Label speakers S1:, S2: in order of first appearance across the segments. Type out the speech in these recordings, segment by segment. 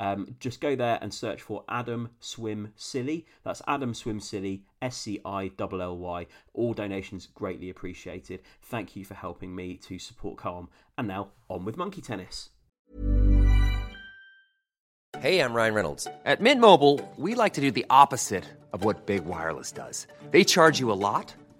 S1: Um, just go there and search for Adam Swim Silly. That's Adam Swim Silly, S C I L L Y. All donations greatly appreciated. Thank you for helping me to support Calm. And now on with Monkey Tennis.
S2: Hey, I'm Ryan Reynolds. At Mint Mobile, we like to do the opposite of what Big Wireless does. They charge you a lot,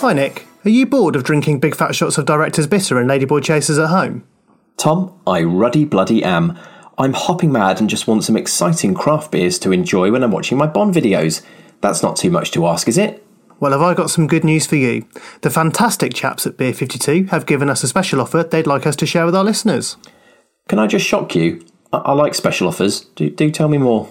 S3: Hi Nick, are you bored of drinking big fat shots of Director's Bitter and Ladyboy Chasers at home?
S4: Tom, I ruddy bloody am. I'm hopping mad and just want some exciting craft beers to enjoy when I'm watching my Bond videos. That's not too much to ask, is it?
S3: Well, have I got some good news for you? The fantastic chaps at Beer 52 have given us a special offer they'd like us to share with our listeners.
S4: Can I just shock you? I, I like special offers. Do, do tell me more.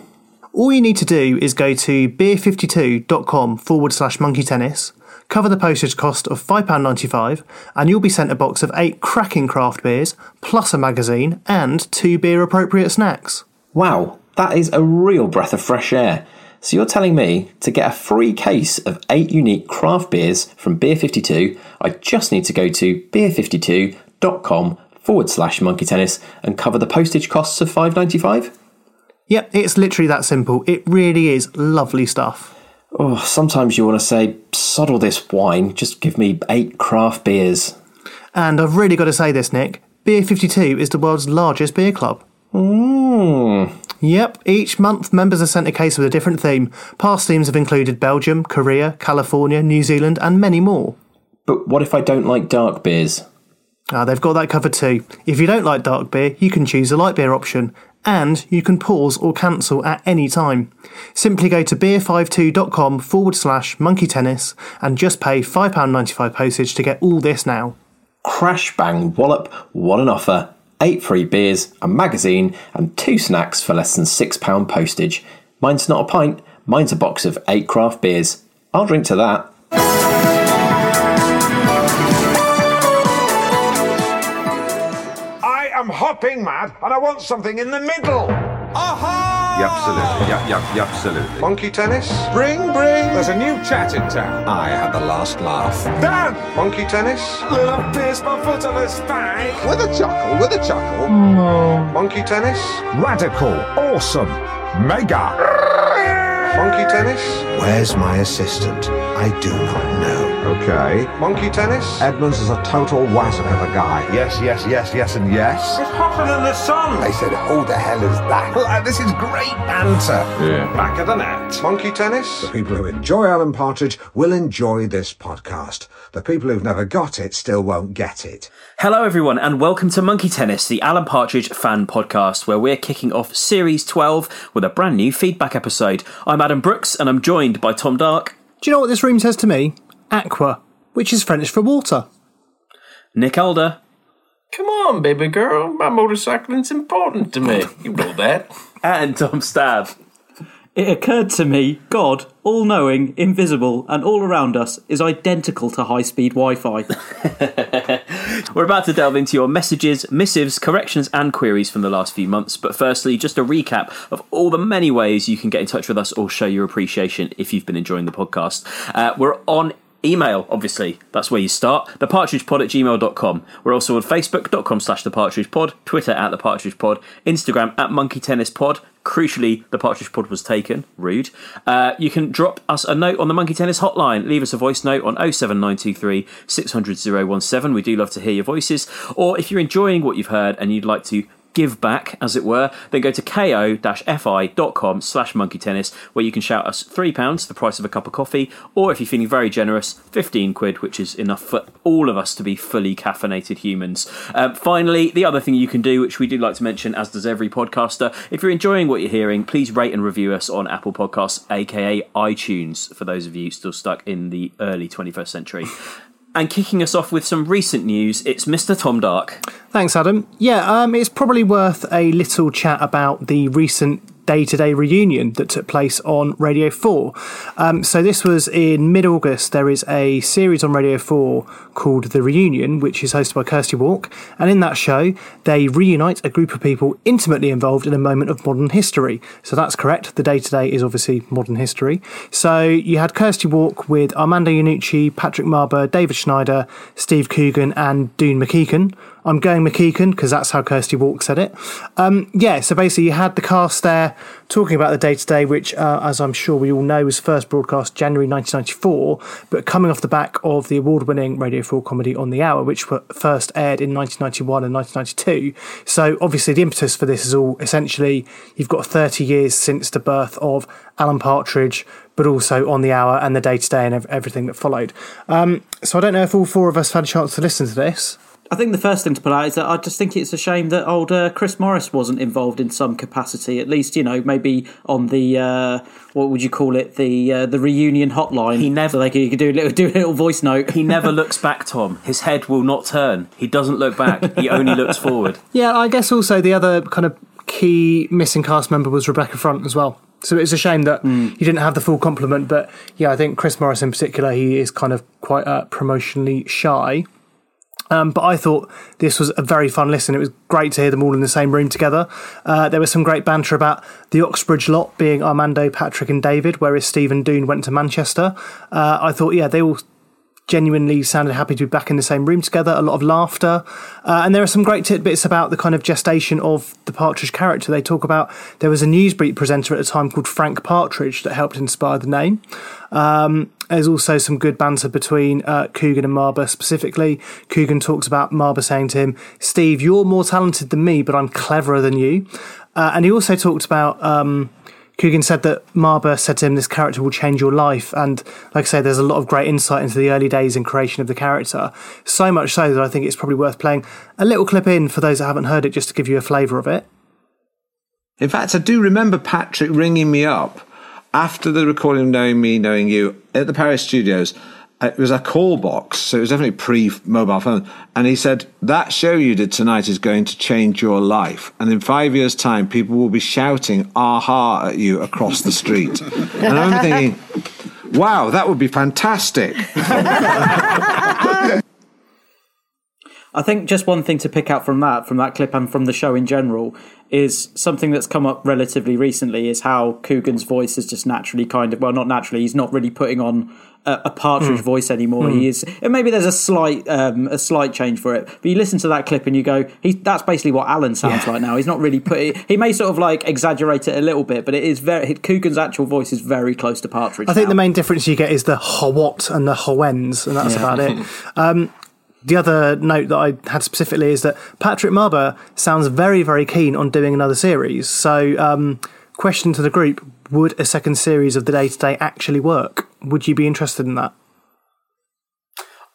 S3: All you need to do is go to beer52.com forward slash monkey tennis, cover the postage cost of £5.95, and you'll be sent a box of eight cracking craft beers, plus a magazine, and two beer appropriate snacks.
S4: Wow, that is a real breath of fresh air. So you're telling me to get a free case of eight unique craft beers from Beer 52, I just need to go to beer52.com forward slash monkey tennis and cover the postage costs of $5.95?
S3: Yep, it's literally that simple. It really is lovely stuff.
S4: Oh, sometimes you want to say, sod all this wine, just give me eight craft beers.
S3: And I've really got to say this, Nick. Beer 52 is the world's largest beer club.
S4: Mmm.
S3: Yep, each month members are sent a case with a different theme. Past themes have included Belgium, Korea, California, New Zealand, and many more.
S4: But what if I don't like dark beers?
S3: Ah, they've got that covered too. If you don't like dark beer, you can choose a light beer option, and you can pause or cancel at any time. Simply go to beer52.com forward slash monkey tennis and just pay £5.95 postage to get all this now.
S4: Crash bang wallop, what an offer. Eight free beers, a magazine, and two snacks for less than £6 postage. Mine's not a pint, mine's a box of eight craft beers. I'll drink to that.
S5: Hopping mad and I want something in the middle. Aha!
S6: Yep, absolutely. Yep, yep, yep, absolutely.
S5: Monkey tennis? Bring, bring.
S6: There's a new chat in town. I had the last laugh.
S5: Dan! Monkey tennis?
S6: Love pierced my foot on a spike.
S5: With a chuckle, with a chuckle. Mm. Monkey tennis?
S6: Radical. Awesome. Mega.
S5: Monkey tennis?
S7: Where's my assistant? I do not know.
S6: Okay.
S5: Monkey tennis?
S7: Edmonds is a total wazzock of a guy.
S6: Yes, yes, yes, yes, and yes.
S5: It's hotter than the sun.
S7: They said, who the hell is that?
S6: Well, uh, this is great banter.
S5: Yeah. Back of the net. Monkey tennis?
S7: The people who enjoy Alan Partridge will enjoy this podcast. The people who've never got it still won't get it.
S1: Hello, everyone, and welcome to Monkey Tennis, the Alan Partridge fan podcast, where we're kicking off Series 12 with a brand new feedback episode. I'm Adam Brooks, and I'm joined by Tom Dark,
S3: Do you know what this room says to me? Aqua, which is French for water.
S1: Nick Alder,
S8: Come on, baby girl. My motorcycling's important to me. You know that.
S1: and Tom Stab.
S9: It occurred to me God, all knowing, invisible, and all around us, is identical to high speed Wi Fi.
S1: We're about to delve into your messages, missives, corrections, and queries from the last few months. But firstly, just a recap of all the many ways you can get in touch with us or show your appreciation if you've been enjoying the podcast. Uh, we're on email obviously that's where you start thepartridgepod at gmail.com we're also on facebook.com slash thepartridgepod twitter at thepartridgepod instagram at monkey tennis pod crucially the partridge pod was taken. Rude. Uh, you can drop us a note on the monkey tennis hotline. Leave us a voice note on 07923 600 017 we do love to hear your voices. Or if you're enjoying what you've heard and you'd like to give back, as it were, then go to ko-fi.com slash monkey tennis, where you can shout us £3, the price of a cup of coffee, or if you're feeling very generous, 15 quid, which is enough for all of us to be fully caffeinated humans. Um, finally, the other thing you can do, which we do like to mention, as does every podcaster, if you're enjoying what you're hearing, please rate and review us on Apple Podcasts, aka iTunes, for those of you still stuck in the early 21st century. And kicking us off with some recent news, it's Mr. Tom Dark.
S3: Thanks, Adam. Yeah, um, it's probably worth a little chat about the recent day to day reunion that took place on Radio 4. Um, so, this was in mid August. There is a series on Radio 4 called The Reunion, which is hosted by Kirsty Wark. And in that show, they reunite a group of people intimately involved in a moment of modern history. So, that's correct. The day to day is obviously modern history. So, you had Kirsty Wark with Armando Iannucci, Patrick Marber, David Schneider, Steve Coogan, and Doon McKeekan. I'm going McKeekan because that's how Kirsty Wark said it. Um, yeah, so basically you had the cast there talking about the day to day, which, uh, as I'm sure we all know, was first broadcast January 1994, but coming off the back of the award winning Radio 4 comedy On the Hour, which were first aired in 1991 and 1992. So obviously the impetus for this is all essentially you've got 30 years since the birth of Alan Partridge, but also on the hour and the day to day and everything that followed. Um, so I don't know if all four of us had a chance to listen to this.
S9: I think the first thing to put out is that I just think it's a shame that old uh, Chris Morris wasn't involved in some capacity. At least, you know, maybe on the uh, what would you call it, the uh, the reunion hotline.
S1: He never
S9: so he could, do a little do a little voice note.
S1: He never looks back, Tom. His head will not turn. He doesn't look back. He only looks forward.
S3: Yeah, I guess also the other kind of key missing cast member was Rebecca Front as well. So it's a shame that mm. he didn't have the full complement. But yeah, I think Chris Morris in particular, he is kind of quite uh, promotionally shy. Um, but I thought this was a very fun listen. It was great to hear them all in the same room together. Uh, there was some great banter about the Oxbridge lot being Armando, Patrick, and David, whereas Stephen Doon went to Manchester. Uh, I thought, yeah, they all genuinely sounded happy to be back in the same room together, a lot of laughter. Uh, and there are some great tidbits about the kind of gestation of the Partridge character. They talk about there was a Newsbeat presenter at the time called Frank Partridge that helped inspire the name. Um, there's also some good banter between uh, Coogan and Marber specifically. Coogan talks about Marber saying to him, Steve, you're more talented than me, but I'm cleverer than you. Uh, and he also talked about. Um, Coogan said that Marber said to him, This character will change your life. And like I say, there's a lot of great insight into the early days and creation of the character. So much so that I think it's probably worth playing a little clip in for those that haven't heard it just to give you a flavour of it.
S10: In fact, I do remember Patrick ringing me up after the recording of Knowing Me, Knowing You at the Paris studios it was a call box, so it was definitely pre mobile phone. And he said, That show you did tonight is going to change your life. And in five years' time, people will be shouting aha at you across the street. and I'm thinking, Wow, that would be fantastic.
S9: I think just one thing to pick out from that, from that clip and from the show in general, is something that's come up relatively recently is how Coogan's voice is just naturally kind of well, not naturally. He's not really putting on a, a Partridge mm. voice anymore. Mm. He is, and maybe there's a slight um, a slight change for it. But you listen to that clip and you go, he that's basically what Alan sounds yeah. like now. He's not really put. He may sort of like exaggerate it a little bit, but it is very Coogan's actual voice is very close to Partridge.
S3: I think
S9: now.
S3: the main difference you get is the what and the hawens, and that's yeah. about it. Um, the other note that I had specifically is that Patrick Marber sounds very, very keen on doing another series. So, um, question to the group would a second series of the day to day actually work? Would you be interested in that?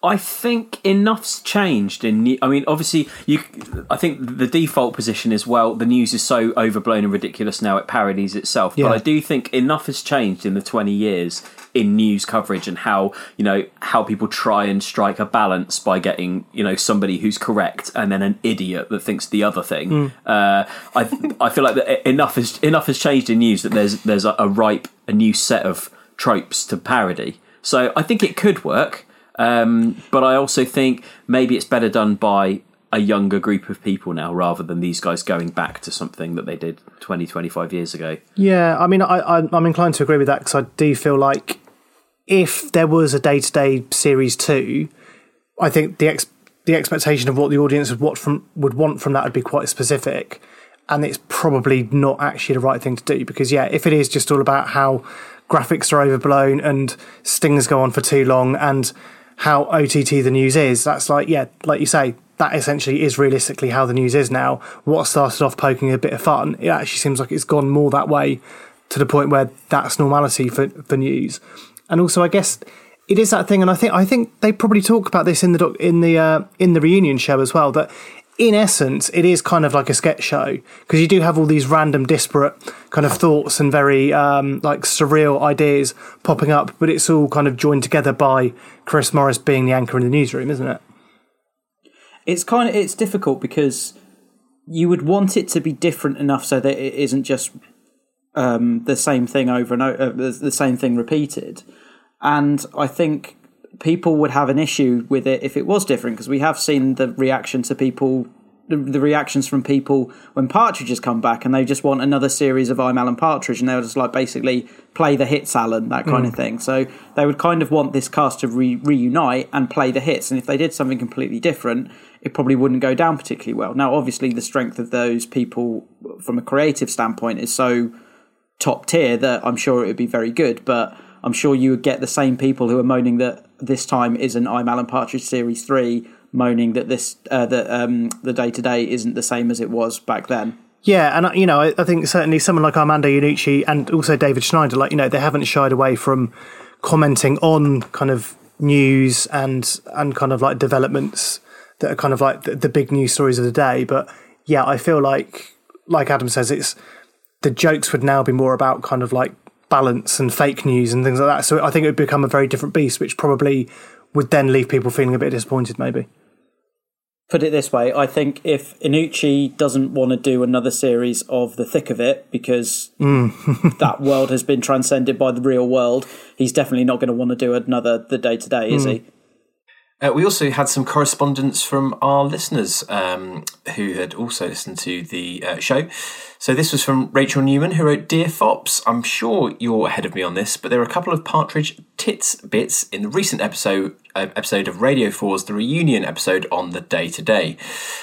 S1: I think enough's changed in. I mean, obviously, you. I think the default position is well. The news is so overblown and ridiculous now; it parodies itself. Yeah. But I do think enough has changed in the twenty years in news coverage and how you know how people try and strike a balance by getting you know somebody who's correct and then an idiot that thinks the other thing.
S3: Mm.
S1: Uh, I I feel like that enough has enough has changed in news that there's there's a, a ripe a new set of tropes to parody. So I think it could work, um, but I also think maybe it's better done by a younger group of people now rather than these guys going back to something that they did 20 25 years ago
S3: Yeah, I mean, I, I, I'm inclined to agree with that because I do feel like if there was a day to day series two, I think the ex- the expectation of what the audience would watch from would want from that would be quite specific, and it's probably not actually the right thing to do because yeah, if it is just all about how graphics are overblown and stings go on for too long and how OTT the news is, that's like yeah, like you say, that essentially is realistically how the news is now. What started off poking a bit of fun, it actually seems like it's gone more that way to the point where that's normality for, for news. And also, I guess it is that thing, and I think I think they probably talk about this in the doc, in the uh, in the reunion show as well. That in essence, it is kind of like a sketch show because you do have all these random, disparate kind of thoughts and very um, like surreal ideas popping up, but it's all kind of joined together by Chris Morris being the anchor in the newsroom, isn't it?
S9: It's kind of it's difficult because you would want it to be different enough so that it isn't just um, the same thing over and over, uh, the the same thing repeated. And I think people would have an issue with it if it was different because we have seen the reaction to people, the, reactions from people when Partridge has come back and they just want another series of I'm Alan Partridge and they'll just like basically play the hits, Alan, that kind
S3: Mm.
S9: of thing. So they would kind of want this cast to re- reunite and play the hits. And if they did something completely different, it probably wouldn't go down particularly well. Now, obviously, the strength of those people from a creative standpoint is so top tier that I'm sure it would be very good. But I'm sure you would get the same people who are moaning that this time isn't I'm Alan Partridge Series Three, moaning that this uh, that um, the day to day isn't the same as it was back then.
S3: Yeah, and uh, you know, I, I think certainly someone like Armando Iannucci and also David Schneider, like you know, they haven't shied away from commenting on kind of news and and kind of like developments that are kind of like the, the big news stories of the day. But yeah, I feel like like Adam says, it's the jokes would now be more about kind of like balance and fake news and things like that. So I think it would become a very different beast, which probably would then leave people feeling a bit disappointed, maybe.
S9: Put it this way, I think if Iannucci doesn't want to do another series of The Thick of It because
S3: Mm.
S9: that world has been transcended by the real world, he's definitely not going to want to do another The Day to Day, is he?
S4: Uh, we also had some correspondence from our listeners um, who had also listened to the uh, show. So this was from Rachel Newman, who wrote, "Dear Fops, I'm sure you're ahead of me on this, but there are a couple of Partridge tits bits in the recent episode uh, episode of Radio 4's The Reunion episode on the day to day.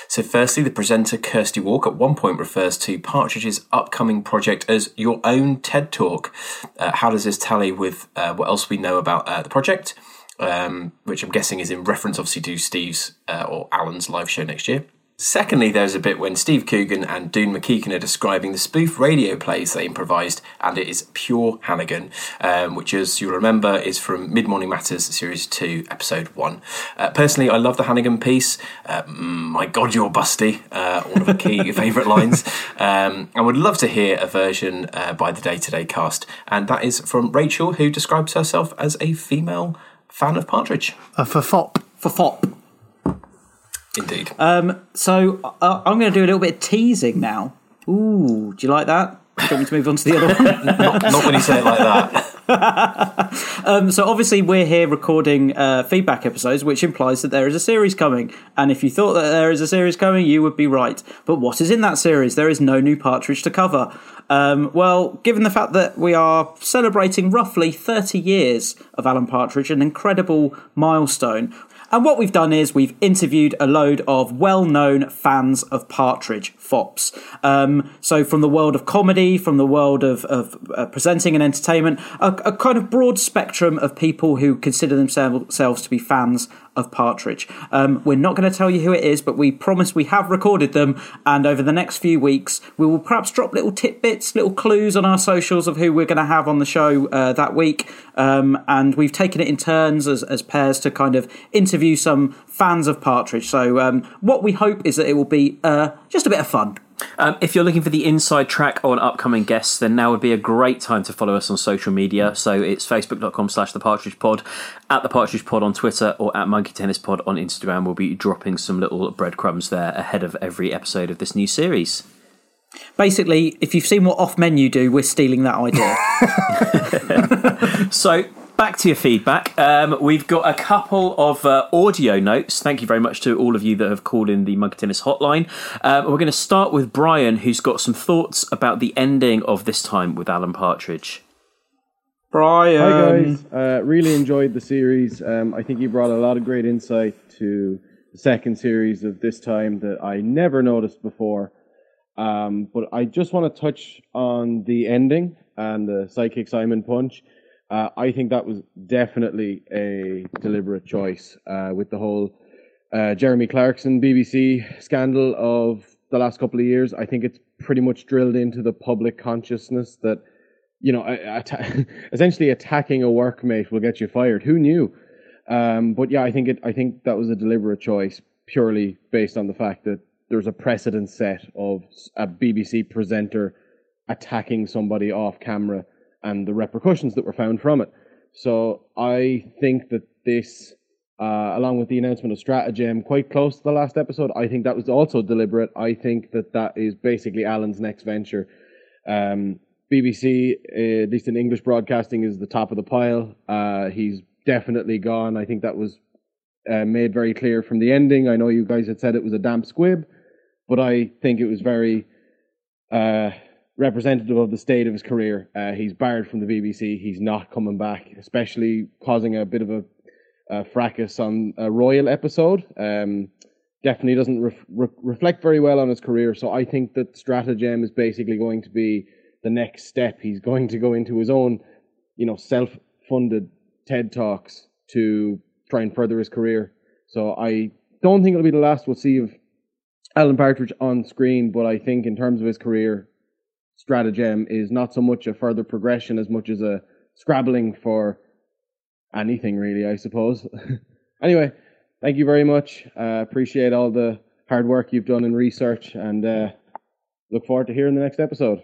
S4: So, firstly, the presenter Kirsty Wark at one point refers to Partridge's upcoming project as your own TED Talk. Uh, how does this tally with uh, what else we know about the project? Um, which I'm guessing is in reference, obviously, to Steve's uh, or Alan's live show next year. Secondly, there's a bit when Steve Coogan and Doon Mackichan are describing the spoof radio plays they improvised, and it is pure Hannigan, um, which, as you'll remember, is from Mid Morning Matters, Series 2, Episode 1. Uh, personally, I love the Hannigan piece. Uh, mm, my God, you're busty, uh, one of the key favourite lines. Um, I would love to hear a version uh, by the Day to Day cast, and that is from Rachel, who describes herself as a female fan of Partridge.
S3: Uh, for fop.
S9: For fop.
S4: Indeed.
S9: Um, so uh, I'm going to do a little bit of teasing now. Ooh, do you like that? Do you want me to move on to the other one?
S4: not, not when you say it like that.
S9: um, so obviously we're here recording uh, feedback episodes, which implies that there is a series coming. And if you thought that there is a series coming, you would be right. But what is in that series? There is no new Partridge to cover. Um, well, given the fact that we are celebrating roughly 30 years of Alan Partridge, an incredible milestone. And what we've done is we've interviewed a load of well known fans of Partridge, FOPs. Um, so, from the world of comedy, from the world of, of uh, presenting and entertainment, a, a kind of broad spectrum of people who consider themselves to be fans of Partridge. Um, we're not going to tell you who it is, but we promise we have recorded them. And over the next few weeks, we will perhaps drop little tidbits, little clues on our socials of who we're going to have on the show uh, that week. Um, and we've taken it in turns as, as pairs to kind of interview some fans of Partridge. So, um, what we hope is that it will be uh, just a bit of fun.
S1: Um, if you're looking for the inside track on upcoming guests, then now would be a great time to follow us on social media. So it's facebook.com slash the partridge pod, at the partridge pod on Twitter, or at monkey tennis pod on Instagram. We'll be dropping some little breadcrumbs there ahead of every episode of this new series.
S9: Basically, if you've seen what off menu do, we're stealing that idea.
S1: so back to your feedback. Um, we've got a couple of uh, audio notes. Thank you very much to all of you that have called in the Monkey Tennis hotline. Um, we're going to start with Brian, who's got some thoughts about the ending of this time with Alan Partridge.
S9: Brian.
S11: Hi guys, uh, really enjoyed the series. Um, I think you brought a lot of great insight to the second series of this time that I never noticed before. Um, but I just want to touch on the ending and the Psychic Simon punch. Uh, I think that was definitely a deliberate choice uh, with the whole uh, Jeremy Clarkson BBC scandal of the last couple of years. I think it's pretty much drilled into the public consciousness that you know, att- essentially attacking a workmate will get you fired. Who knew? Um, but yeah, I think it. I think that was a deliberate choice, purely based on the fact that there's a precedent set of a BBC presenter attacking somebody off camera and the repercussions that were found from it. So I think that this, uh, along with the announcement of Stratagem, quite close to the last episode, I think that was also deliberate. I think that that is basically Alan's next venture. Um, BBC, uh, at least in English broadcasting, is the top of the pile. Uh, he's definitely gone. I think that was uh, made very clear from the ending. I know you guys had said it was a damp squib, but I think it was very uh, representative of the state of his career. Uh, he's barred from the BBC. He's not coming back, especially causing a bit of a, a fracas on a Royal episode. Um, definitely doesn't ref- re- reflect very well on his career. So I think that Stratagem is basically going to be the next step. He's going to go into his own, you know, self-funded TED talks to try and further his career. So I don't think it'll be the last we'll see of Alan Partridge on screen, but I think in terms of his career, Stratagem is not so much a further progression as much as a scrabbling for anything, really, I suppose. anyway, thank you very much. Uh, appreciate all the hard work you've done in research and uh, look forward to hearing the next episode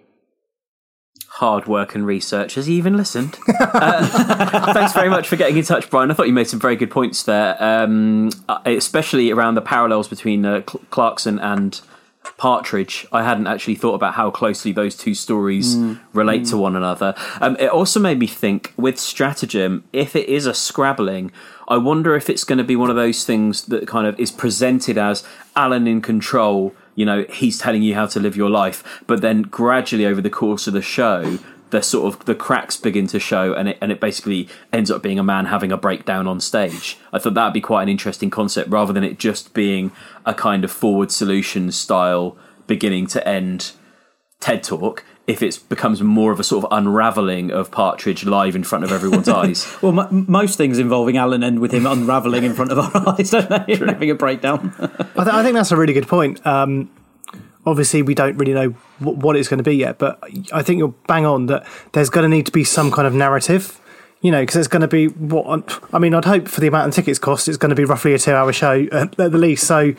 S1: hard work and research. Has he even listened? uh, thanks very much for getting in touch, Brian. I thought you made some very good points there, um, especially around the parallels between uh, Clarkson and Partridge. I hadn't actually thought about how closely those two stories mm. relate mm. to one another. Um, it also made me think with Stratagem, if it is a scrabbling, I wonder if it's going to be one of those things that kind of is presented as Alan in control you know he's telling you how to live your life but then gradually over the course of the show the sort of the cracks begin to show and it and it basically ends up being a man having a breakdown on stage i thought that'd be quite an interesting concept rather than it just being a kind of forward solution style beginning to end ted talk if it becomes more of a sort of unraveling of Partridge live in front of everyone's eyes.
S9: well, m- most things involving Alan end with him unraveling in front of our eyes, don't they? Having a breakdown.
S3: I, th- I, think that's a really good point. Um, obviously, we don't really know w- what it's going to be yet, but I think you're bang on that there's going to need to be some kind of narrative. You know, because it's going to be what I mean. I'd hope for the amount of tickets cost, it's going to be roughly a two-hour show at, at the least. So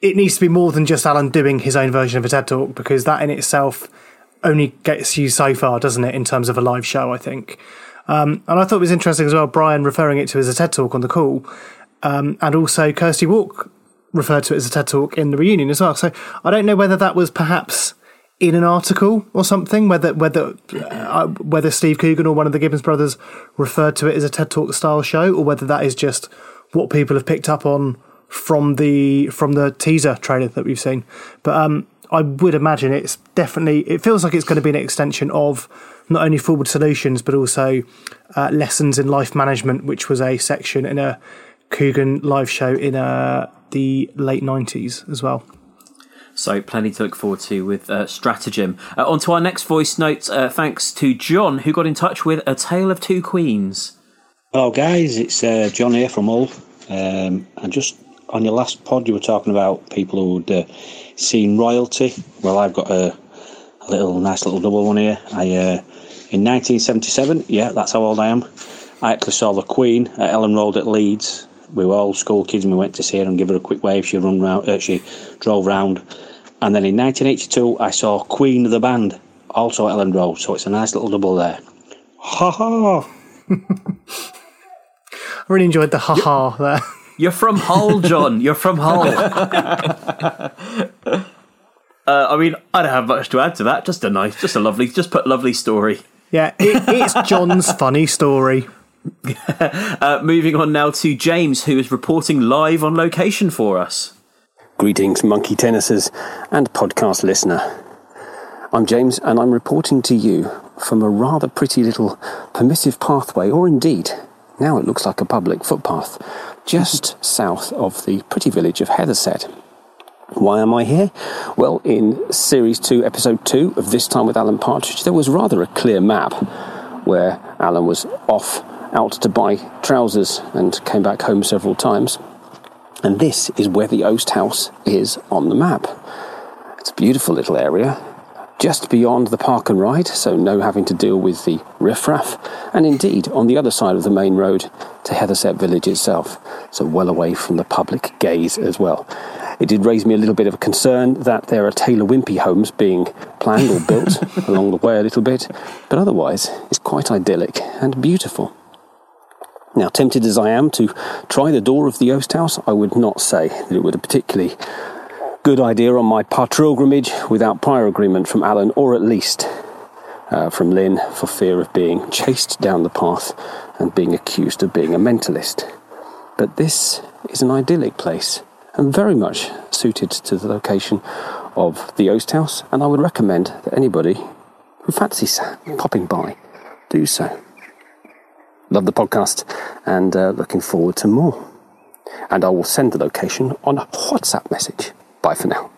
S3: it needs to be more than just Alan doing his own version of a TED talk, because that in itself only gets you so far, doesn't it, in terms of a live show, I think. Um, and I thought it was interesting as well, Brian referring it to as a TED Talk on the call, um, and also Kirsty Wark referred to it as a TED Talk in the reunion as well. So I don't know whether that was perhaps in an article or something, whether whether uh, whether Steve Coogan or one of the Gibbons brothers referred to it as a TED Talk style show, or whether that is just what people have picked up on from the from the teaser trailer that we've seen. But um, I would imagine it's definitely, it feels like it's going to be an extension of not only forward solutions, but also uh, lessons in life management, which was a section in a Coogan live show in uh, the late 90s as well.
S1: So, plenty to look forward to with uh, Stratagem. Uh, on to our next voice note, uh, thanks to John, who got in touch with A Tale of Two Queens.
S12: Hello, guys, it's uh, John here from Hull. Um, and just on your last pod, you were talking about people who'd uh, seen royalty. Well, I've got a, a little nice little double one here. I uh, in 1977. Yeah, that's how old I am. I actually saw the Queen at Elland Road at Leeds. We were all school kids and we went to see her and give her a quick wave. She run round, uh, she drove round, And then in 1982, I saw Queen of the Band, also at Elland Road. So it's a nice little double there. Ha ha!
S3: I really enjoyed the ha ha there.
S1: You're from Hull, John. You're from Hull. uh, I mean, I don't have much to add to that. Just a nice, just a lovely, just put lovely story.
S3: Yeah, it, it's John's funny story.
S1: uh, moving on now to James, who is reporting live on location for us.
S13: Greetings, monkey tennisers and podcast listener. I'm James, and I'm reporting to you from a rather pretty little permissive pathway, or indeed, now it looks like a public footpath, just south of the pretty village of Hethersett. Why am I here? Well, in Series 2, Episode 2 of This Time with Alan Partridge, there was rather a clear map where Alan was off out to buy trousers and came back home several times. And this is where the Oast House is on the map. It's a beautiful little area, just beyond the park and ride, so no having to deal with the riffraff, and indeed on the other side of the main road to Hethersett village itself, so well away from the public gaze as well. It did raise me a little bit of a concern that there are Taylor Wimpey homes being planned or built along the way a little bit, but otherwise it's quite idyllic and beautiful. Now, tempted as I am to try the door of the Oast House, I would not say that it would be a particularly good idea on my pilgrimage without prior agreement from Alan, or at least uh, from Lynn, for fear of being chased down the path and being accused of being a mentalist. But this is an idyllic place and very much suited to the location of the Oast House, and I would recommend that anybody who fancies popping by do so. Love the podcast and uh, looking forward to more. And I will send the location on a WhatsApp message. Bye for now.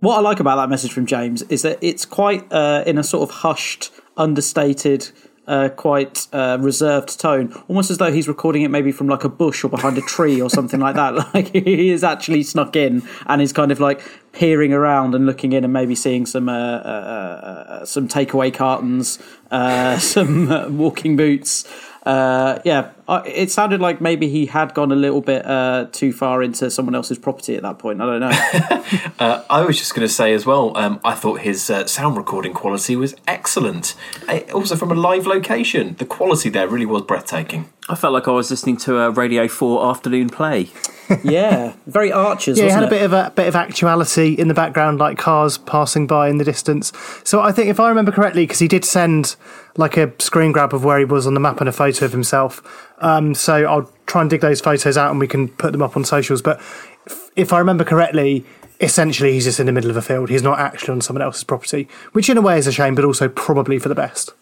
S9: What I like about that message from James is that it's quite uh, in a sort of hushed, understated, uh, quite uh, reserved tone, almost as though he's recording it maybe from like a bush or behind a tree or something like that. Like he is actually snuck in and is kind of like peering around and looking in and maybe seeing some uh, uh, uh, some takeaway cartons, uh, some uh, walking boots. Uh, yeah, uh, it sounded like maybe he had gone a little bit uh, too far into someone else's property at that point. I don't know.
S4: Uh, I was just going to say as well, um, I thought his uh, sound recording quality was excellent. Uh, also, from a live location, the quality there really was breathtaking.
S1: I felt like I was listening to a Radio 4 afternoon play.
S9: yeah, very archers.
S3: Yeah, it had
S9: wasn't
S3: a bit of a bit of actuality in the background, like cars passing by in the distance. So I think, if I remember correctly, because he did send like a screen grab of where he was on the map and a photo of himself. Um, so I'll try and dig those photos out and we can put them up on socials. But if, if I remember correctly, essentially he's just in the middle of a field. He's not actually on someone else's property, which in a way is a shame, but also probably for the best.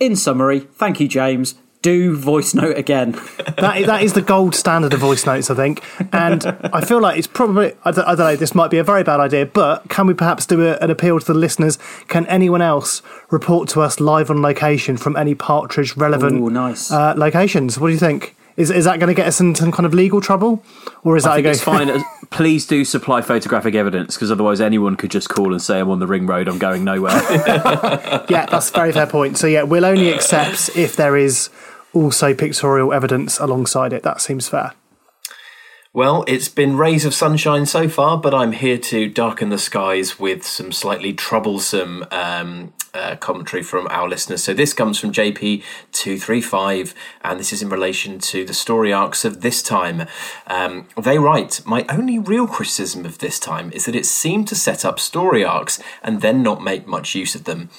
S9: In summary, thank you, James. Do voice note again.
S3: that, that is the gold standard of voice notes, I think. And I feel like it's probably, I don't, I don't know, this might be a very bad idea, but can we perhaps do a, an appeal to the listeners? Can anyone else report to us live on location from any Partridge relevant
S9: Ooh, nice.
S3: uh, locations? What do you think? Is, is that going to get us in some kind of legal trouble? Or is that
S1: I think
S3: going
S1: it's fine. Please do supply photographic evidence because otherwise anyone could just call and say I'm on the ring road. I'm going nowhere.
S3: yeah, that's a very fair point. So, yeah, we'll only accept if there is also pictorial evidence alongside it. That seems fair.
S4: Well, it's been rays of sunshine so far, but I'm here to darken the skies with some slightly troublesome um, uh, commentary from our listeners. So this comes from JP235, and this is in relation to the story arcs of this time. Um, they write My only real criticism of this time is that it seemed to set up story arcs and then not make much use of them.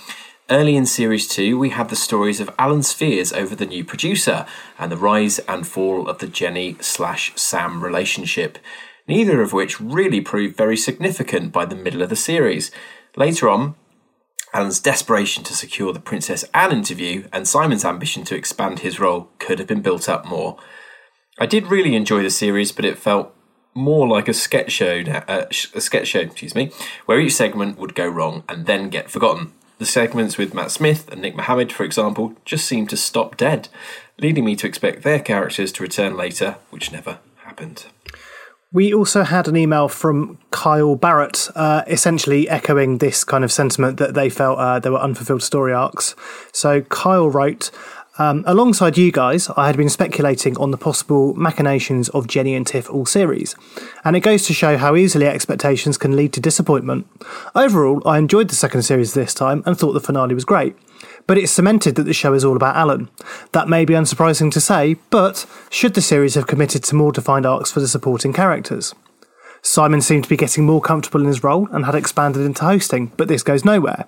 S4: Early in Series 2, we have the stories of Alan's fears over the new producer and the rise and fall of the Jenny slash Sam relationship, neither of which really proved very significant by the middle of the series. Later on, Alan's desperation to secure the Princess Anne interview and Simon's ambition to expand his role could have been built up more. I did really enjoy the series, but it felt more like a sketch show, uh, a sketch show, excuse me, where each segment would go wrong and then get forgotten. The segments with Matt Smith and Nick Mohammed, for example, just seemed to stop dead, leading me to expect their characters to return later, which never happened.
S3: We also had an email from Kyle Barrett, uh, essentially echoing this kind of sentiment that they felt uh, there were unfulfilled story arcs. So Kyle wrote, Um, alongside you guys, I had been speculating on the possible machinations of Jenny and Tiff all series, and it goes to show how easily expectations can lead to disappointment. Overall, I enjoyed the second series this time and thought the finale was great, but it's cemented that the show is all about Alan. That may be unsurprising to say, but should the series have committed to more defined arcs for the supporting characters? Simon seemed to be getting more comfortable in his role and had expanded into hosting, but this goes nowhere.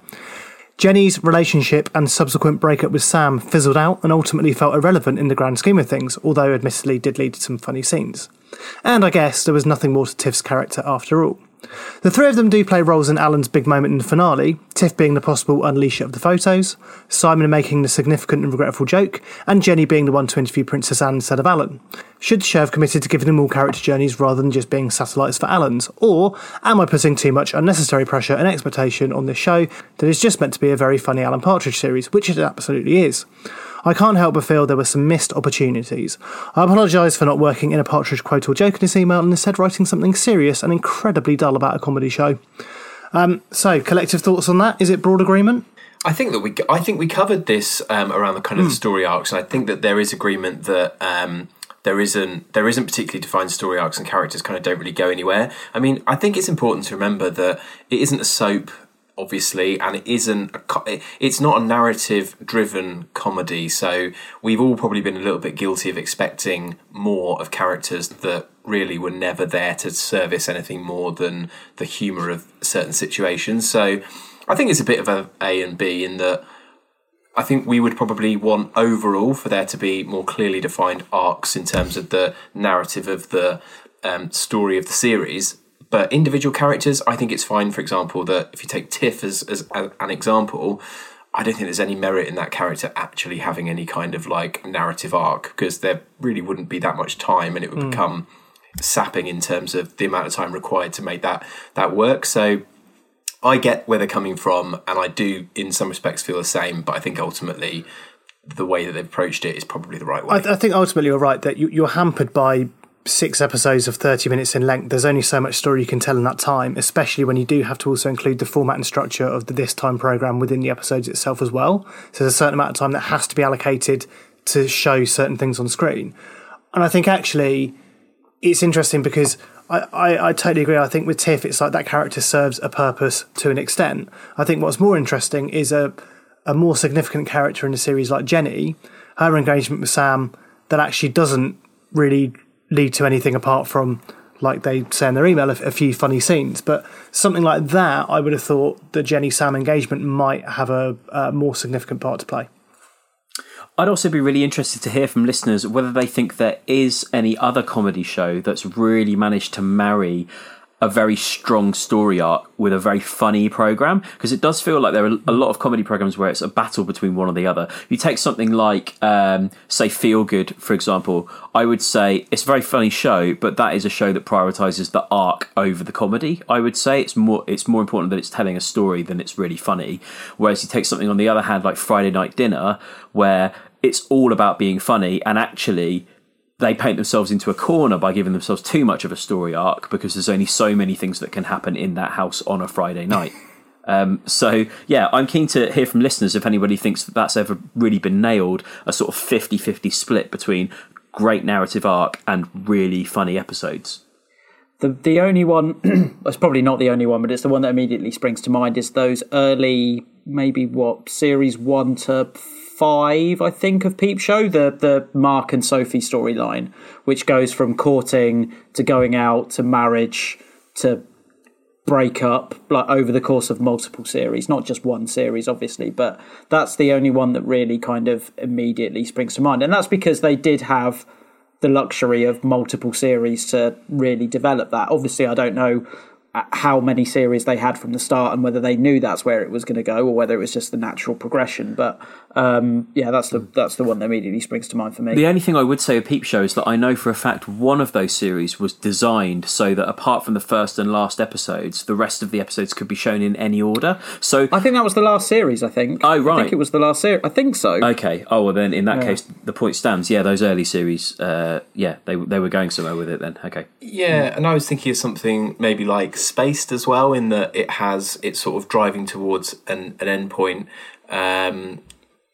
S3: Jenny's relationship and subsequent breakup with Sam fizzled out and ultimately felt irrelevant in the grand scheme of things, although admittedly did lead to some funny scenes. And I guess there was nothing more to Tiff's character after all. The three of them do play roles in Alan's big moment in the finale, Tiff being the possible unleasher of the photos, Simon making the significant and regretful joke, and Jenny being the one to interview Princess Anne instead of Alan. Should the show have committed to giving them all character journeys rather than just being satellites for Alan's? Or am I putting too much unnecessary pressure and expectation on this show that is just meant to be a very funny Alan Partridge series, which it absolutely is? I can't help but feel there were some missed opportunities. I apologise for not working in a Partridge quote or joke in this email and instead writing something serious and incredibly dull about a comedy show. Um, so, collective thoughts on that? Is it broad agreement?
S4: I think that we I think we covered this um, around the kind of the story arcs, and I think that there is agreement that um, there isn't there isn't particularly defined story arcs and characters kind of don't really go anywhere. I mean, I think it's important to remember that it isn't a soap obviously and it isn't a it's not a narrative driven comedy so we've all probably been a little bit guilty of expecting more of characters that really were never there to service anything more than the humor of certain situations so i think it's a bit of a a and b in that I think we would probably want overall for there to be more clearly defined arcs in terms of the narrative of the um, story of the series. But individual characters, I think it's fine. For example, that if you take Tiff as, as an example, I don't think there's any merit in that character actually having any kind of like narrative arc because there really wouldn't be that much time, and it would
S14: Mm.
S4: become sapping in terms of the amount of time required to make that that work. So I get where they're coming from, and I do, in some respects, feel the same. But I think ultimately, the way that they've approached it is probably the right way.
S3: I, I think ultimately you're right that you, you're hampered by six episodes of 30 minutes in length. There's only so much story you can tell in that time, especially when you do have to also include the format and structure of the This Time program within the episodes itself as well. So there's a certain amount of time that has to be allocated to show certain things on screen. And I think actually it's interesting because I, I, I totally agree. I think with Tiff, it's like that character serves a purpose to an extent. I think what's more interesting is a, a more significant character in a series like Jenny, her engagement with Sam, that actually doesn't really lead to anything apart from, like they say in their email, a, a few funny scenes. But something like that, I would have thought the Jenny Sam engagement might have a, a more significant part to play.
S1: I'd also be really interested to hear from listeners whether they think there is any other comedy show that's really managed to marry a very strong story arc with a very funny program because it does feel like there are a lot of comedy programs where it's a battle between one or the other. You take something like, um, say, Feel Good, for example. I would say it's a very funny show, but that is a show that prioritizes the arc over the comedy. I would say it's more it's more important that it's telling a story than it's really funny. Whereas you take something on the other hand like Friday Night Dinner, where it's all about being funny and actually they paint themselves into a corner by giving themselves too much of a story arc because there's only so many things that can happen in that house on a Friday night. Um, so yeah, I'm keen to hear from listeners if anybody thinks that that's ever really been nailed, a sort of 50-50 split between great narrative arc and really funny episodes.
S9: The the only one, it's probably not the only one, but it's the one that immediately springs to mind is those early, maybe what series one to five, I think, of Peep Show, the the Mark and Sophie storyline, which goes from courting to going out to marriage to break up like over the course of multiple series not just one series obviously but that's the only one that really kind of immediately springs to mind. And that's because they did have the luxury of multiple series to really develop that. Obviously i don't know how many series they had from the start and whether they knew that's where it was going to go or whether it was just the natural progression but um, yeah that's the that's the one that immediately springs to mind for me
S1: The only thing I would say of Peep Show is that I know for a fact one of those series was designed so that apart from the first and last episodes, the rest of the episodes could be shown in any order. So
S9: I think that was the last series. I think.
S1: Oh right,
S9: I think it was the last series. I think so.
S1: Okay. Oh well, then in that
S9: Yeah.
S1: case, the point stands. Yeah, those early series. Uh, yeah, they they were going somewhere with it then. Okay.
S4: Yeah, and I was thinking of something maybe like Spaced as well, in that it has it's sort of driving towards an an end point. Um,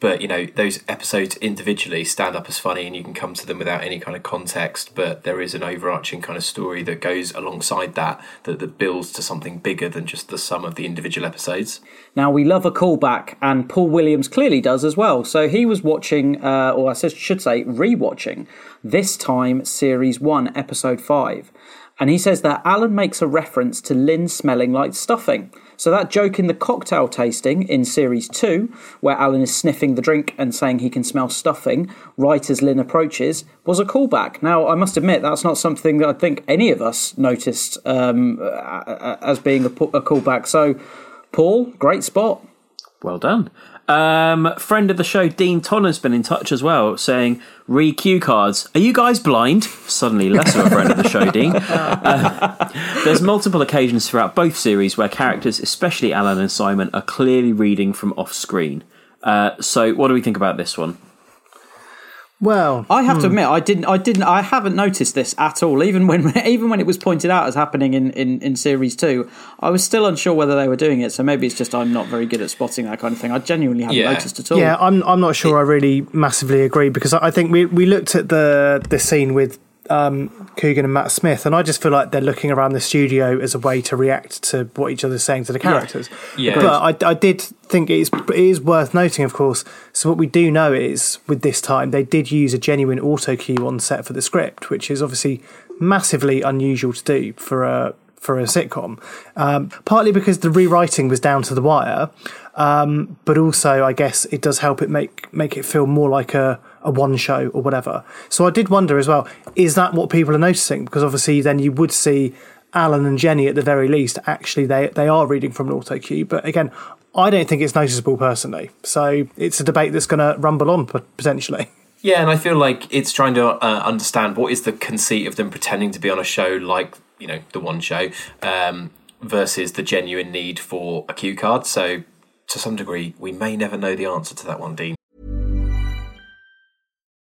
S4: but you know those episodes individually stand up as funny and you can come to them without any kind of context but there is an overarching kind of story that goes alongside that that, that builds to something bigger than just the sum of the individual episodes
S9: Now we love a callback, and Paul Williams clearly does as well. So he was watching, uh, or I should say, rewatching this time series one, episode five, and he says that Alan makes a reference to Lynn smelling like stuffing. So that joke in the cocktail tasting in series two, where Alan is sniffing the drink and saying he can smell stuffing right as Lynn approaches, was a callback. Now I must admit that's not something that I think any of us noticed um, as being a, a callback. So. Paul, great spot.
S1: Well done. Um, friend of the show, Dean Tonner's been in touch as well, saying, re cue cards. Are you guys blind? Suddenly less of a friend of the show, Dean. Uh, there's multiple occasions throughout both series where characters, especially Alan and Simon, are clearly reading from off screen. Uh, so, what do we think about this one?
S3: Well,
S9: I have to
S3: hmm.
S9: admit, I didn't, I didn't, I haven't noticed this at all. Even when, even when it was pointed out as happening in, in, in series two, I was still unsure whether they were doing it. So maybe it's just I'm not very good at spotting that kind of thing. I genuinely haven't noticed at all.
S3: Yeah, I'm I'm not sure I really massively agree because I I think we we looked at the the scene with um, Coogan and Matt Smith, and I just feel like they're looking around the studio as a way to react to what each other's saying to the characters.
S4: Yeah.
S3: But I, I did think it is, it is worth noting, of course. So what we do know is with this time they did use a genuine auto cue on set for the script, which is obviously massively unusual to do for a for a sitcom. Um, partly because the rewriting was down to the wire, um, but also I guess it does help it make make it feel more like a, a one show or whatever. So I did wonder as well, is that what people are noticing? Because obviously then you would see Alan and Jenny at the very least actually they they are reading from an auto cue, but again. I don't think it's noticeable personally, so it's a debate that's going to rumble on potentially.
S4: Yeah, and I feel like it's trying to uh, understand what is the conceit of them pretending to be on a show like you know the one show um, versus the genuine need for a cue card. So to some degree, we may never know the answer to that one, Dean.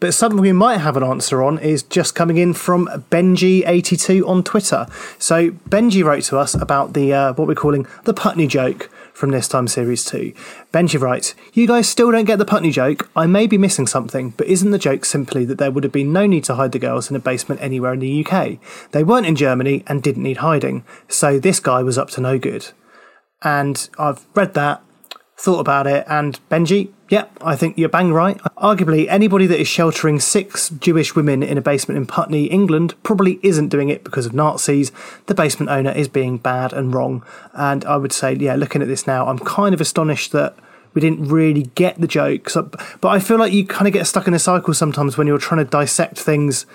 S3: But something we might have an answer on is just coming in from Benji82 on Twitter. So Benji wrote to us about the uh, what we're calling the Putney joke from this time series 2. Benji writes, You guys still don't get the Putney joke. I may be missing something, but isn't the joke simply that there would have been no need to hide the girls in a basement anywhere in the UK? They weren't in Germany and didn't need hiding, so this guy was up to no good. And I've read that thought about it, and Benji, yep, I think you're bang right. Arguably, anybody that is sheltering six Jewish women in a basement in Putney, England, probably isn't doing it because of Nazis. The basement owner is being bad and wrong. And I would say, yeah, looking at this now, I'm kind of astonished that we didn't really get the joke. So, but I feel like you kind of get stuck in a cycle sometimes when you're trying to dissect things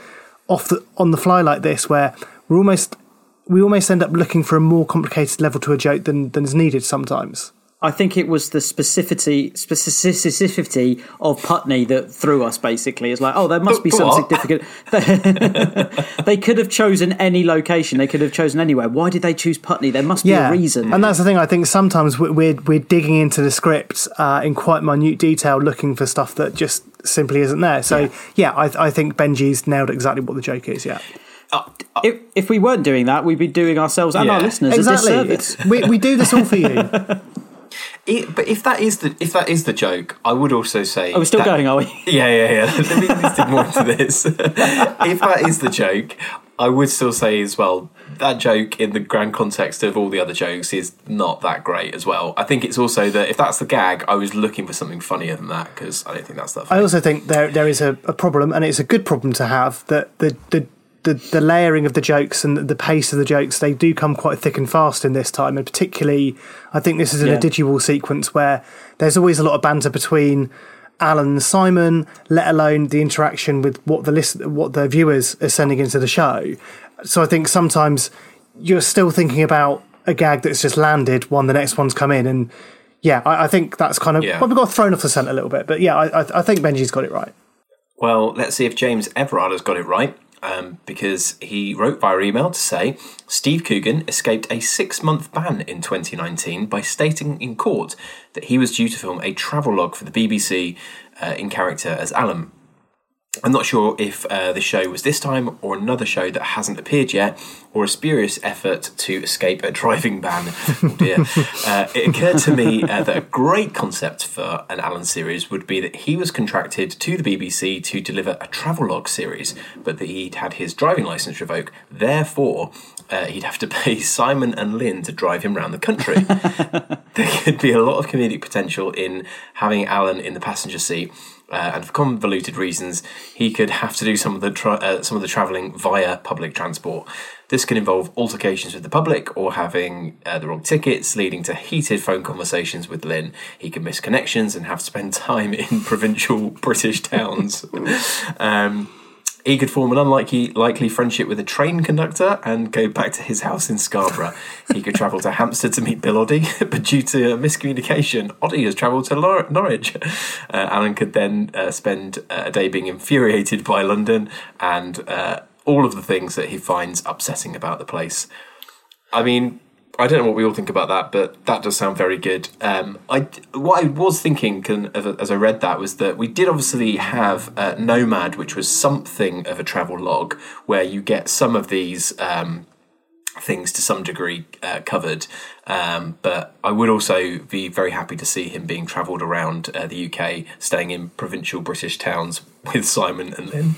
S3: off the on the fly like this, where we're almost we almost end up looking for a more complicated level to a joke than than is needed sometimes.
S9: I think it was the specificity specificity of Putney that threw us. Basically, it's like, oh, there must be some
S4: What?
S9: significant. they could have chosen any location. They could have chosen anywhere. Why did they choose Putney? There must be
S3: yeah,
S9: a reason.
S3: and that's the thing. I think sometimes we- we're we're digging into the script uh, in quite minute detail, looking for stuff that just simply isn't there. So yeah, I, I think Benji's nailed exactly what the joke is. Yeah,
S9: if, if we weren't doing that, we'd be doing ourselves and our listeners
S3: exactly.
S9: a disservice.
S3: We we do this all for you.
S4: It, but if that is the if that is the joke, I would also say.
S9: Oh, we're still
S4: that-
S9: going, are we?
S4: Yeah, yeah, yeah. Let me let's dig more into this. if that is the joke, I would still say as well that joke in the grand context of all the other jokes is not that great as well. I think it's also that if that's the gag, I was looking for something funnier than that because I don't think that's that.
S3: I also think there there is a, a problem, and it's a good problem to have that the the. The, the layering of the jokes and the pace of the jokes they do come quite thick and fast in this time and particularly I think this is in
S9: Yeah.
S3: a sequence where there's always a lot of banter between Alan and Simon let alone the interaction with what the list what the viewers are sending into the show so I think sometimes you're still thinking about a gag that's just landed when the next one's come in and yeah I, I think that's kind of
S4: Yeah.
S3: well, we got thrown off the scent a little bit but yeah I, I think Benji's got it right
S4: Well, let's see if James Everard has got it right. Um, because he wrote via email to say Steve Coogan escaped a six month ban in 2019 by stating in court that he was due to film a travelogue for the BBC uh, in character as Alan. I'm not sure if uh, the show was this time or another show that hasn't appeared yet, or a spurious effort to escape a driving ban. oh dear. Uh, it occurred to me uh, that a great concept for an Alan series would be that he was contracted to the BBC to deliver a travelogue series, but that he'd had his driving license revoked. Therefore, uh, he'd have to pay Simon and Lynn to drive him around the country. there could be a lot of comedic potential in having Alan in the passenger seat. Uh, and for convoluted reasons, he could have to do some of the tra- uh, some of the travelling via public transport. This can involve altercations with the public or having uh, the wrong tickets, leading to heated phone conversations with Lynn. He could miss connections and have to spend time in provincial British towns. Um, he could form an unlikely likely friendship with a train conductor and go back to his house in Scarborough. he could travel to Hampstead to meet Bill Oddie, but due to miscommunication, Oddie has travelled to Norwich. Uh, Alan could then uh, spend uh, a day being infuriated by London and uh, all of the things that he finds upsetting about the place. I mean, I don't know what we all think about that, but that does sound very good. Um, I what I was thinking as I read that was that we did obviously have uh, Nomad, which was something of a travel log, where you get some of these um, things to some degree uh, covered. Um, but I would also be very happy to see him being travelled around uh, the UK, staying in provincial British towns with Simon and Lynn.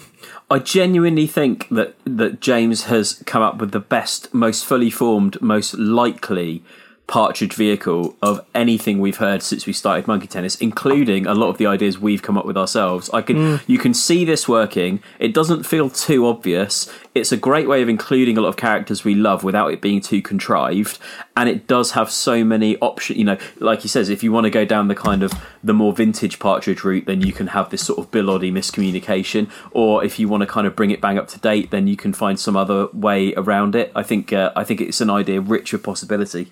S1: I genuinely think that that James has come up with the best, most fully formed, most likely partridge vehicle of anything we've heard since we started monkey tennis including a lot of the ideas we've come up with ourselves. I can
S3: Mm.
S1: you can see this working. It doesn't feel too obvious. It's a great way of including a lot of characters we love without it being too contrived. And it does have so many options. You know like he says if you want to go down the kind of the more vintage partridge route then you can have this sort of bill miscommunication. Or if you want to kind of bring it bang up to date then you can find some other way around it. I think uh, i think it's an idea rich with possibility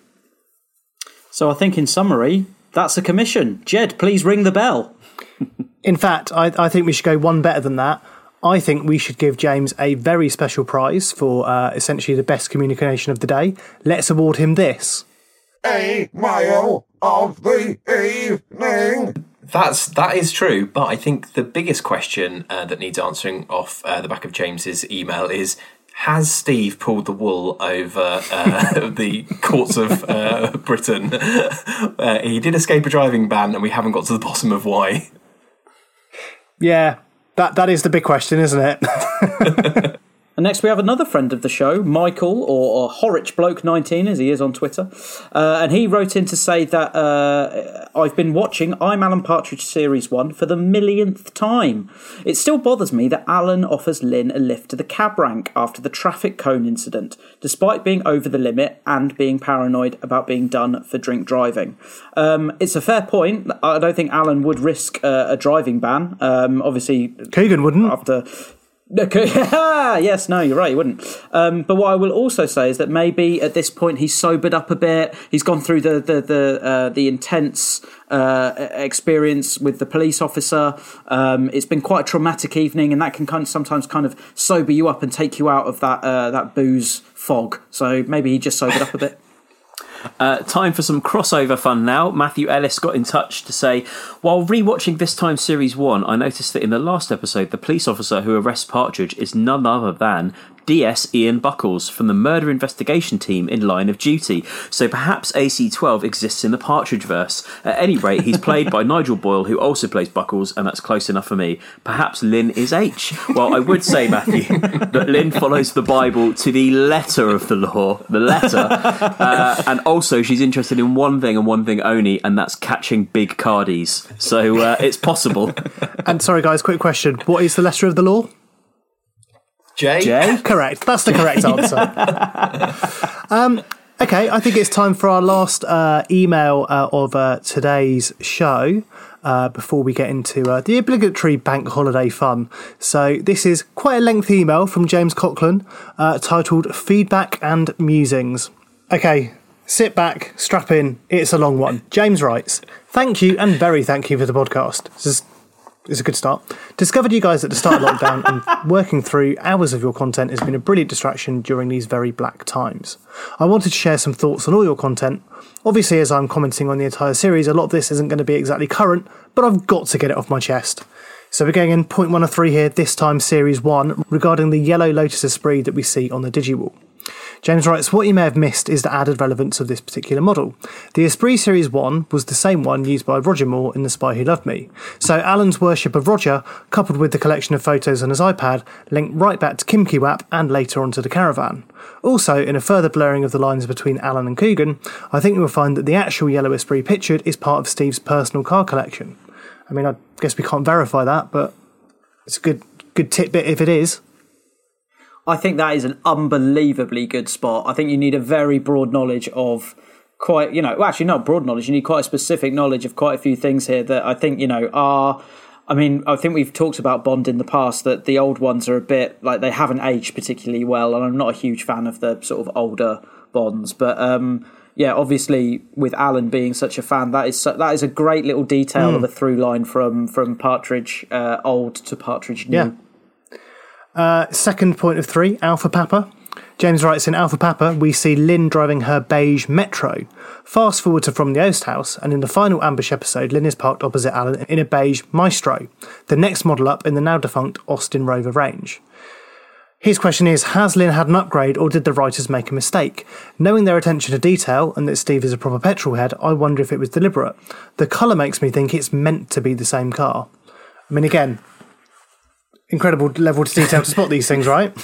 S9: So I think in summary, that's a commission. Jed, please ring the bell.
S3: In fact, I, I think we should go one better than that. I think we should give James a very special prize for uh, essentially the best communication of the day. Let's award him this.
S6: A mile of the evening.
S4: That's that is true, but I think the biggest question uh, that needs answering off uh, the back of James's email is: Has Steve pulled the wool over uh, the courts of uh, Britain? Uh, he did escape a driving ban, and we haven't got to the bottom of why.
S3: Yeah, that that is the big question, isn't it?
S9: And next we have another friend of the show, Michael, or, or Horrich Bloke 19 as he is on Twitter. Uh, and he wrote in to say that uh, I've been watching I'm Alan Partridge Series 1 for the millionth time. It still bothers me that Alan offers Lynn a lift to the cab rank after the traffic cone incident, despite being over the limit and being paranoid about being done for drink driving. Um, it's a fair point. I don't think Alan would risk uh, a driving ban. Um, obviously,
S3: Coogan wouldn't.
S9: After Okay. yes, no, you're right. You wouldn't. Um, but what I will also say is that maybe at this point he's sobered up a bit. He's gone through the the the uh, the intense uh, experience with the police officer. Um, it's been quite a traumatic evening, and that can kind of sometimes kind of sober you up and take you out of that uh, that booze fog. So maybe he just sobered up a bit.
S1: Uh, time for some crossover fun now. Matthew Ellis got in touch to say, while rewatching this time series one, I noticed that in the last episode, the police officer who arrests Partridge is none other than DS Ian Buckells from the murder investigation team in Line of Duty. So perhaps AC12 exists in the Partridge verse. At any rate, he's played by Nigel Boyle, who also plays Buckells, and that's close enough for me. Perhaps Lynn is H. Well, I would say, Matthew, that Lynn follows the Bible to the letter of the law, the letter. Uh, and also, she's interested in one thing and one thing only, and that's catching big cardies. So uh, it's possible.
S3: And sorry, guys, quick question. What is the letter of the law?
S4: J.
S1: J?
S3: Correct. That's the correct answer. um, okay, I think it's time for our last uh, email uh, of uh, today's show. Uh, before we get into uh, the obligatory bank holiday fun. So, this is quite a lengthy email from James Coughlin uh, titled Feedback and Musings. Okay, sit back, strap in, it's a long one. James writes Thank you and very thank you for the podcast. This is it's a good start. Discovered you guys at the start of lockdown, and working through hours of your content has been a brilliant distraction during these very black times. I wanted to share some thoughts on all your content. Obviously, as I'm commenting on the entire series, a lot of this isn't going to be exactly current, but I've got to get it off my chest. So we're going in point one of three here, this time series one, regarding the yellow Lotus Esprit that we see on the Digiwall. James writes, What you may have missed is the added relevance of this particular model. The Esprit Series 1 was the same one used by Roger Moore in The Spy Who Loved Me. So Alan's worship of Roger, coupled with the collection of photos on his iPad, link right back to Kim Kiwap and later on to the caravan. Also, in a further blurring of the lines between Alan and Coogan, I think you will find that the actual yellow Esprit pictured is part of Steve's personal car collection. I mean, I guess we can't verify that, but it's a good good tidbit if it is.
S9: I think that is an unbelievably good spot. I think you need a very broad knowledge of quite, you know, well, actually not broad knowledge. You need quite a specific knowledge of quite a few things here that I think, you know, are. I mean, I think we've talked about Bond in the past that the old ones are a bit like they haven't aged particularly well, and I'm not a huge fan of the sort of older Bonds. But um, yeah, obviously with Alan being such a fan, that is so, that is a great little detail
S3: Mm.
S9: of a through line from from Partridge uh, old to Partridge new.
S3: Yeah. Uh, second point of three, Alpha Papa. James writes in Alpha Papa, we see Lynn driving her beige Metro. Fast forward to From the Oast House, and in the final ambush episode, Lynn is parked opposite Alan in a beige Maestro, the next model up in the now defunct Austin Rover range. His question is Has Lynn had an upgrade or did the writers make a mistake? Knowing their attention to detail and that Steve is a proper petrol head, I wonder if it was deliberate. The colour makes me think it's meant to be the same car. I mean, again, incredible level to detail to spot these things, right?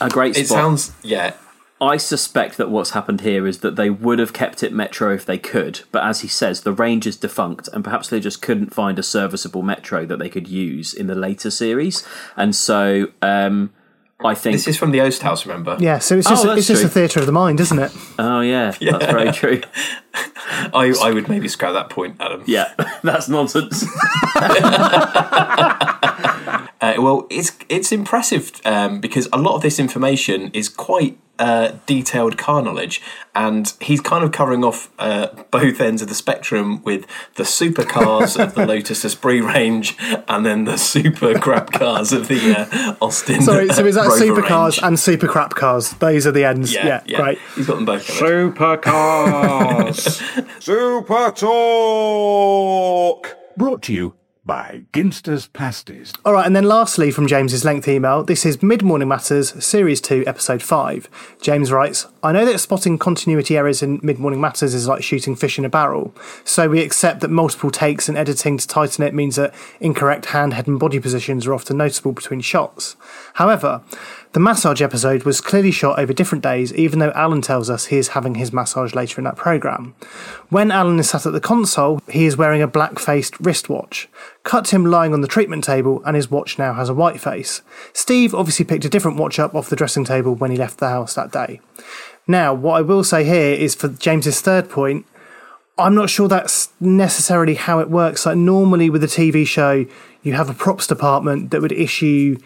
S1: A great spot.
S4: It sounds- yeah.
S1: I suspect that what's happened here is that they would have kept it Metro if they could, but as he says, the range is defunct, and perhaps they just couldn't find a serviceable Metro that they could use in the later series, and so um, I think
S4: This is from the Oast House, remember?
S3: Yeah, so it's just,
S1: Oh, that's
S3: it's just a theatre of the mind, isn't it?
S1: Oh yeah,
S4: Yeah.
S1: that's very true.
S4: I, I would maybe scrap that point, Adam.
S1: Yeah, that's nonsense.
S4: Uh, well, it's it's impressive um, because a lot of this information is quite uh, detailed car knowledge, and he's kind of covering off uh, both ends of the spectrum with the supercars of the Lotus Esprit range, and then the super crap cars of the uh, Austin.
S3: Sorry, so is that
S4: Rover
S3: supercars
S4: range.
S3: and super crap cars? Those are the ends.
S4: Yeah,
S3: Yeah,
S4: yeah.
S3: great.
S4: He's got them both. covered.
S9: Supercars.
S15: Super Talk! Brought to you by Ginster's Pasties.
S3: All right, and then lastly from James's length email, this is Mid Morning Matters, Series 2, Episode 5. James writes, I know that spotting continuity errors in Mid Morning Matters is like shooting fish in a barrel, so we accept that multiple takes and editing to tighten it means that incorrect hand, head, and body positions are often noticeable between shots. However, the massage episode was clearly shot over different days, even though Alan tells us he is having his massage later in that programme. When Alan is sat at the console, he is wearing a black faced wristwatch. Cut him lying on the treatment table, and his watch now has a white face. Steve obviously picked a different watch up off the dressing table when he left the house that day. Now, what I will say here is for James's third point, I'm not sure that's necessarily how it works. Like normally with a TV show, you have a props department that would issue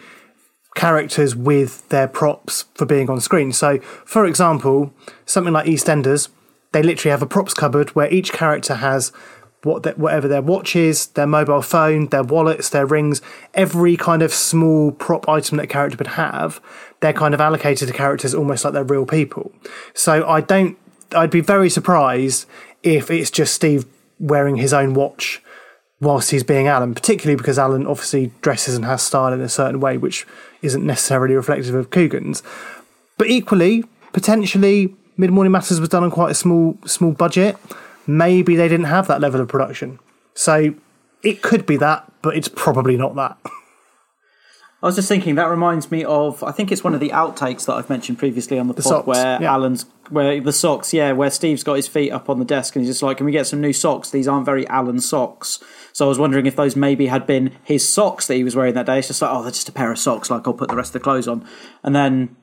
S3: characters with their props for being on screen. So, for example, something like EastEnders, they literally have a props cupboard where each character has what whatever their watch is, their mobile phone, their wallets, their rings, every kind of small prop item that a character would have, they're kind of allocated to characters almost like they're real people. So I don't, I'd be very surprised if it's just Steve wearing his own watch whilst he's being Alan, particularly because Alan obviously dresses and has style in a certain way, which isn't necessarily reflective of Coogan's. But equally, potentially, Mid Morning Matters was done on quite a small small budget. Maybe they didn't have that level of production. So it could be that, but it's probably not that.
S9: I was just thinking that reminds me of I think it's one of the outtakes that I've mentioned previously on the,
S3: The
S9: pod
S3: socks,
S9: where
S3: yeah.
S9: Alan's where the socks, yeah, where Steve's got his feet up on the desk and he's just like, "Can we get some new socks? These aren't very Alan socks." So I was wondering if those maybe had been his socks that he was wearing that day. It's just like, oh, they're just a pair of socks. Like I'll put the rest of the clothes on, and then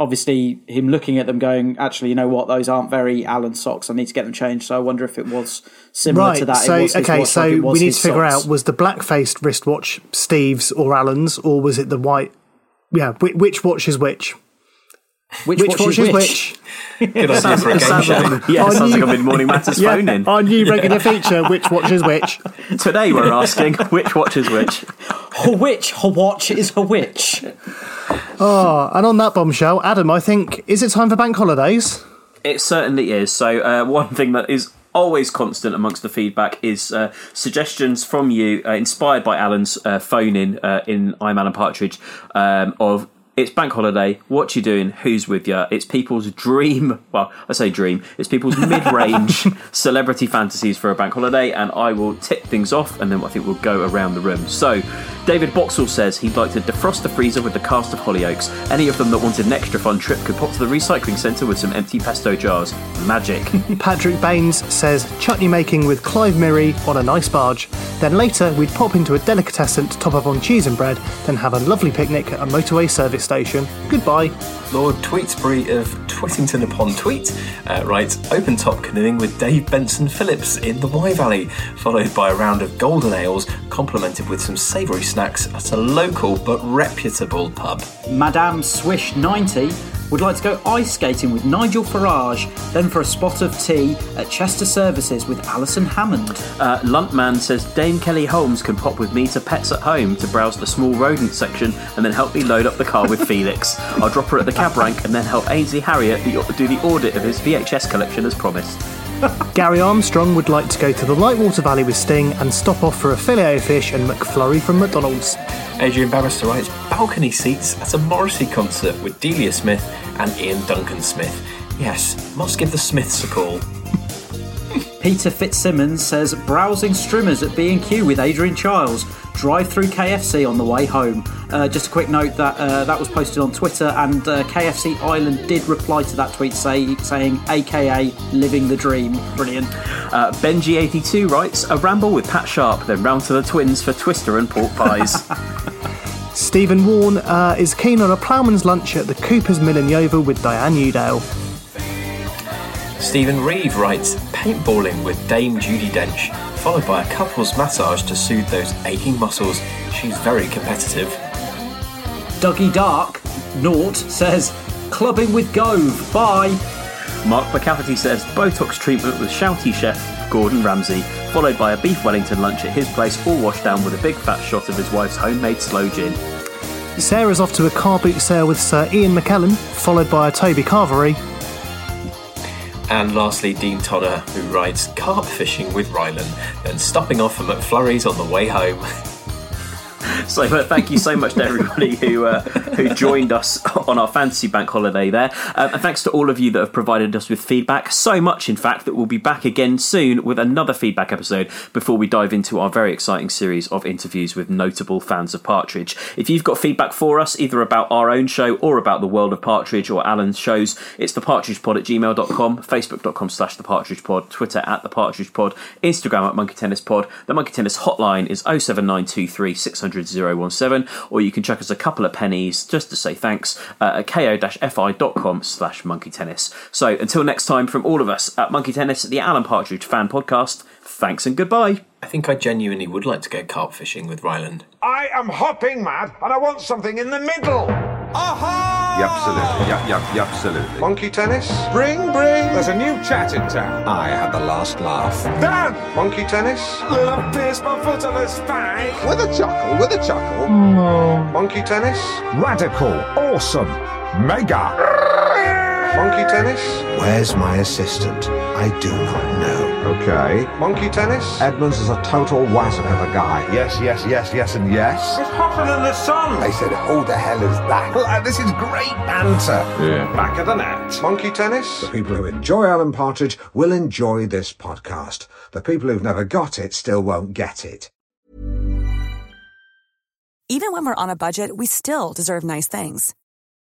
S9: obviously him looking at them, going, "Actually, you know what? Those aren't very Alan socks. I need to get them changed." So I wonder if it was similar
S3: right.
S9: to that.
S3: So
S9: it was
S3: okay. so
S9: like it was
S3: we need to figure
S9: socks.
S3: out was the black faced wristwatch Steve's or Alan's, or was it the white? Yeah. Which, which watch is which?
S9: Which watch is which?
S4: Good idea for a game
S1: sounds
S4: show.
S1: like, yeah,
S3: Our
S1: sounds
S3: new-
S1: like a mid morning matters
S3: Yeah,
S1: phone in.
S3: Our new regular feature: which watch is which?
S1: Today we're asking which watch is which.
S9: Her witch, her watch is her witch.
S3: Oh, and on that bombshell, Adam, I think is it time for bank holidays?
S1: It certainly is. So, uh, one thing that is always constant amongst the feedback is uh, suggestions from you, uh, inspired by Alan's uh, phone in uh, in I'm Alan Partridge, um, of it's bank holiday. What you doing? Who's with you? It's people's dream. Well, I say dream. It's people's mid-range celebrity fantasies for a bank holiday, and I will tip things off, and then I think we'll go around the room. So, David Boxall says he'd like to defrost the freezer with the cast of Hollyoaks. Any of them that wanted an extra fun trip could pop to the recycling centre with some empty pesto jars. Magic.
S3: Patrick Baines says chutney making with Clive Myrie on a nice barge. Then later, we'd pop into a delicatessen to top up on cheese and bread, then have a lovely picnic at a motorway service station. Goodbye.
S4: Lord Tweetsbury of Twittington upon Tweet uh, writes Open top canoeing with Dave Benson Phillips in the Wye Valley, followed by a round of golden ales, complemented with some savoury snacks at a local but reputable pub.
S9: Madame Swish 90 would like to go ice skating with Nigel Farage, then for a spot of tea at Chester Services with Alison Hammond.
S1: Uh, Luntman says Dame Kelly Holmes can pop with me to Pets at Home to browse the small rodent section and then help me load up the car with Felix. I'll drop her at the cab rank and then help Ainsley Harriott do the audit of his VHS collection as promised.
S3: Gary Armstrong would like to go to the Lightwater Valley with Sting and stop off for a filet o fish and McFlurry from McDonald's.
S4: Adrian Barrister writes balcony seats at a Morrissey concert with Delia Smith and Iain Duncan Smith. Yes, must give the Smiths a call.
S9: Peter Fitzsimmons says browsing streamers at B&Q with Adrian Chiles. Drive through KFC on the way home. Uh, just a quick note that uh, that was posted on Twitter, and uh, KFC Island did reply to that tweet, say, saying AKA living the dream. Brilliant.
S1: Uh, Benji82 writes A ramble with Pat Sharp, then round to the twins for Twister and pork pies.
S3: Stephen Warren uh, is keen on a ploughman's lunch at the Cooper's Mill in Yeovil with Diane Udale.
S4: Stephen Reeve writes paintballing with Dame Judi Dench, followed by a couple's massage to soothe those aching muscles. She's very competitive.
S9: Dougie Dark, Naught, says clubbing with Gove. Bye.
S1: Mark McCafferty says Botox treatment with shouty chef Gordon Ramsay, followed by a beef Wellington lunch at his place, all washed down with a big fat shot of his wife's homemade slow gin.
S3: Sarah's off to a car boot sale with Sir Ian McKellen, followed by a Toby Carvery.
S4: And lastly, Dean Tonner, who rides carp fishing with Rylan, then stopping off at McFlurry's on the way home.
S1: So uh, thank you so much to everybody who uh, who joined us on our fantasy bank holiday there, um, and thanks to all of you that have provided us with feedback. So much, in fact, that we'll be back again soon with another feedback episode before we dive into our very exciting series of interviews with notable fans of Partridge. If you've got feedback for us, either about our own show or about the world of Partridge or Alan's shows, it's thepartridgepod at gmail.com, facebook.com slash thepartridgepod, Twitter at thepartridgepod, Instagram at monkey tennis pod. The monkey tennis hotline is 07923 600 017, or you can chuck us a couple of pennies just to say thanks uh, at ko-fi.com slash monkey tennis. So until next time, from all of us at Monkey Tennis, the Alan Partridge Fan Podcast, thanks and goodbye.
S4: I think I genuinely would like to go carp fishing with Ryland.
S6: I am hopping mad and I want something in the middle. Aha!
S7: Absolutely. Yep, yep, yep, absolutely.
S6: Monkey tennis?
S7: Bring, bring. There's a new chat in town. I had the last laugh.
S6: Dan! Monkey tennis? Little pierce my foot on a spike.
S7: With a chuckle, with a chuckle. Mm.
S6: Monkey tennis?
S7: Radical, awesome, mega.
S6: Monkey tennis?
S7: Where's my assistant? I do not know. Okay.
S6: Monkey tennis?
S7: Edmonds is a total wazzock of a guy. Yes, yes, yes, yes, and yes.
S6: It's hotter than the sun.
S7: I said, who the hell is that? Well, uh, this is great banter.
S6: Yeah. Back of the net. Monkey tennis?
S7: The people who enjoy Alan Partridge will enjoy this podcast. The people who've never got it still won't get it.
S16: Even when we're on a budget, we still deserve nice things.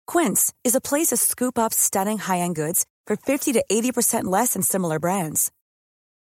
S16: Quince is a place to scoop up stunning high-end goods for 50 to 80% less than similar brands.